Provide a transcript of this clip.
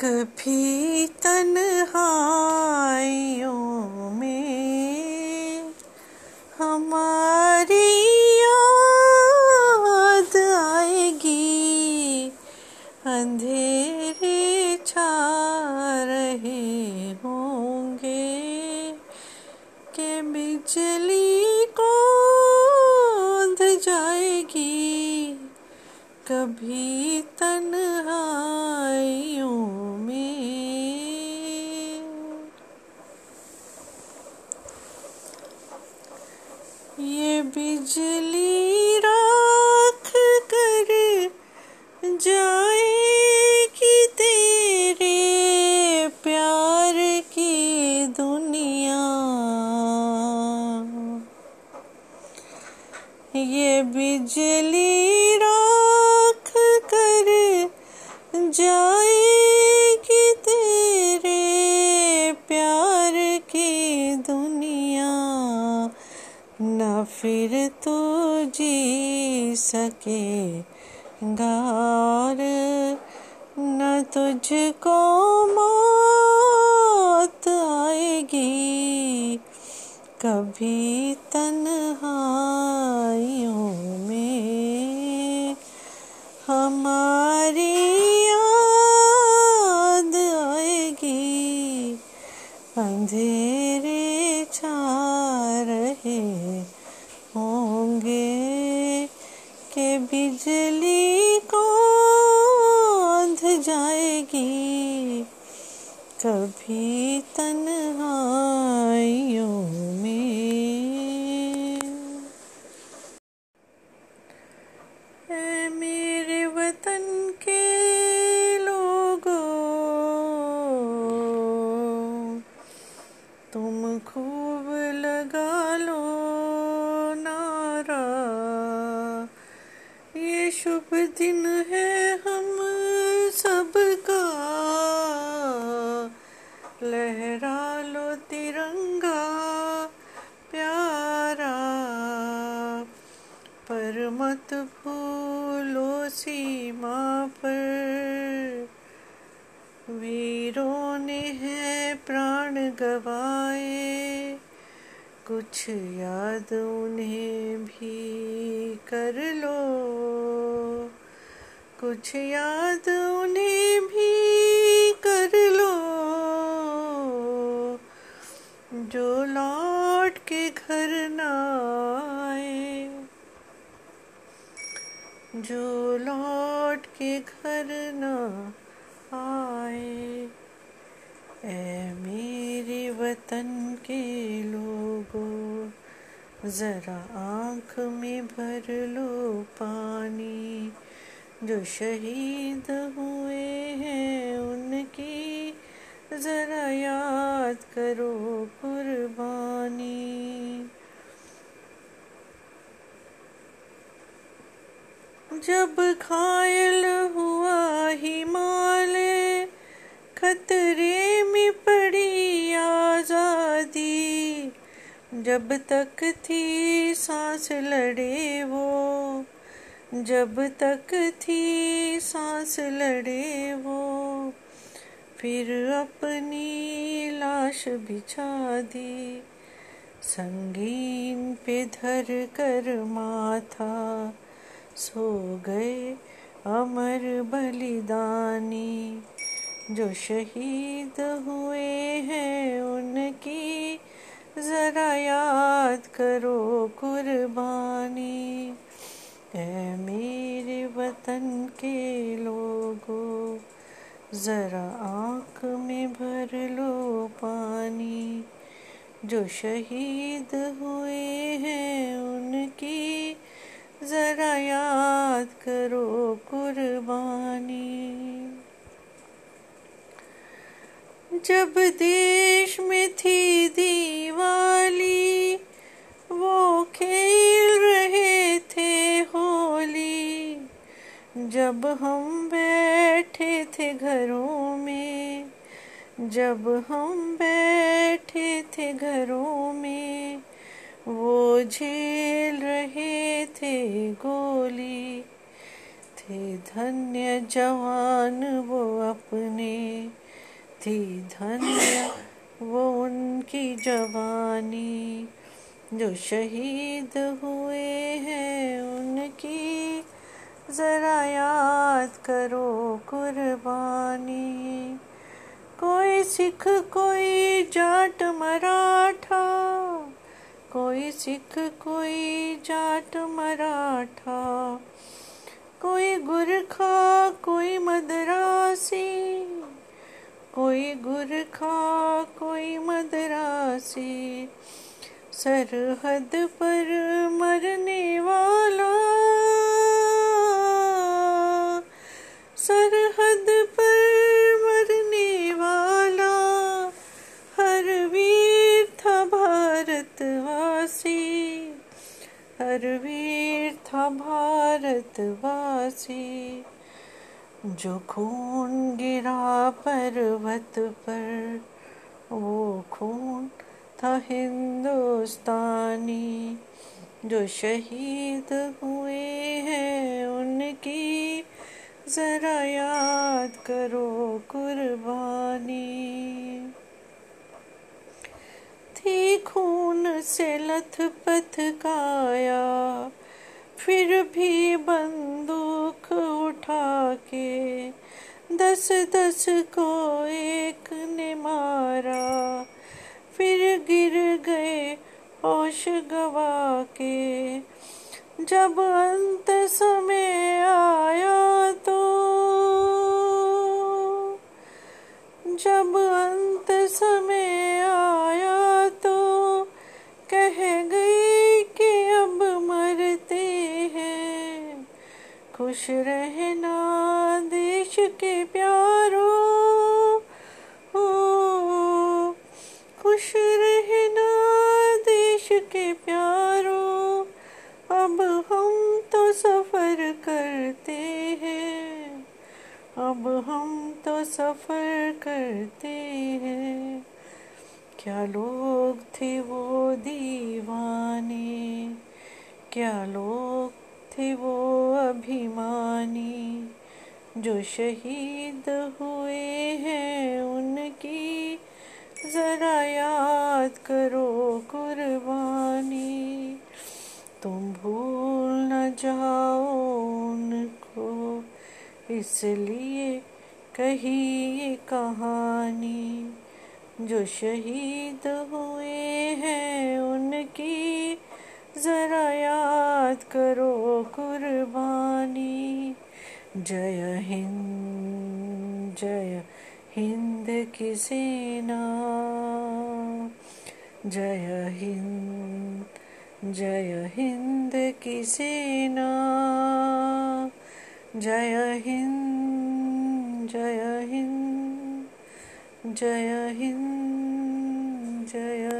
कभी तन्हाइयों में हमारी याद आएगी, अंधेरे छा रहे होंगे के बिजली को जाएगी, कभी बिजली फिर तो जी सके, गार न तुझको मौत आएगी। कभी तन्हाइयों में हमारी याद आएगी। अंधेरे छा रहे होंगे के बिजली को अंध जाएगी, कभी तन्हाइयों में। ऐ मेरे वतन के लोगों, तुम खूब लगा लो। शुभ दिन है हम सबका। लहरा लो तिरंगा, प्यारा। पर मत भूलो सीमा पर। वीरों ने है प्राण गवाए। कुछ याद उन्हें भी कर लो। कुछ याद उन्हें भी कर लो। जो लौट के घर ना आए, जो लौट के घर ना आए। ऐ मेरे वतन के लोगों, जरा आँख में भर लो पानी। जो शहीद हुए हैं उनकी जरा याद करो कुर्बानी। जब घायल हुआ हिमालय, खतरे जब तक थी सांस लड़े वो, जब तक थी सांस लड़े वो, फिर अपनी लाश बिछा दी। संगीन पे धर कर माथा, सो गए अमर बलिदानी। जो शहीद हुए हैं उनकी जरा याद करो कुर्बानी। ऐ मेरे वतन के लोगों, जरा आँख में भर लो पानी। जो शहीद हुए हैं उनकी, जरा याद करो कुर्बानी। जब देश में थी दिवाली, वो खेल रहे थे होली। जब हम बैठे थे घरों में, जब हम बैठे थे घरों में, वो झेल रहे थे गोली। थे धन्य जवान वो अपने थी धन्य वो उनकी जवानी। जो शहीद हुए हैं उनकी, ज़रा याद करो कुर्बानी। कोई सिख, कोई जाट मराठा, कोई सिख, कोई जाट मराठा। कोई गुरखा, कोई मदरासी कोई गुरखा कोई मदरासी। सरहद पर मरने वाला। सरहद जो खून गिरा पर्वत पर, वो खून था हिंदुस्तानी। जो शहीद हुए हैं उनकी, जरा याद करो कुर्बानी। थी खून से लथ पथ काया फिर भी बंदूक उठा के दस दस को एक ने मारा। फिर गिर गए होश गवा के। जब अंत समय आया तो जब अंत समय खुश रहना देश के प्यारों। खुश रहना देश के प्यारों। अब हम तो सफ़र करते हैं। अब हम तो सफ़र करते हैं। क्या लोग थे वो दीवाने? क्या लोग थे वो अभिमानी। जो शहीद हुए हैं उनकी जरा याद करो कुर्बानी। तुम भूल न जाओ उनको, इसलिए कही ये कहानी। जो शहीद हुए हैं उनकी जरा याद करो कुर्बानी। जय हिंद जय हिंद की सेना जय हिंद जय हिंद की सेना जय हिंद जय हिंद जय हिंद, जय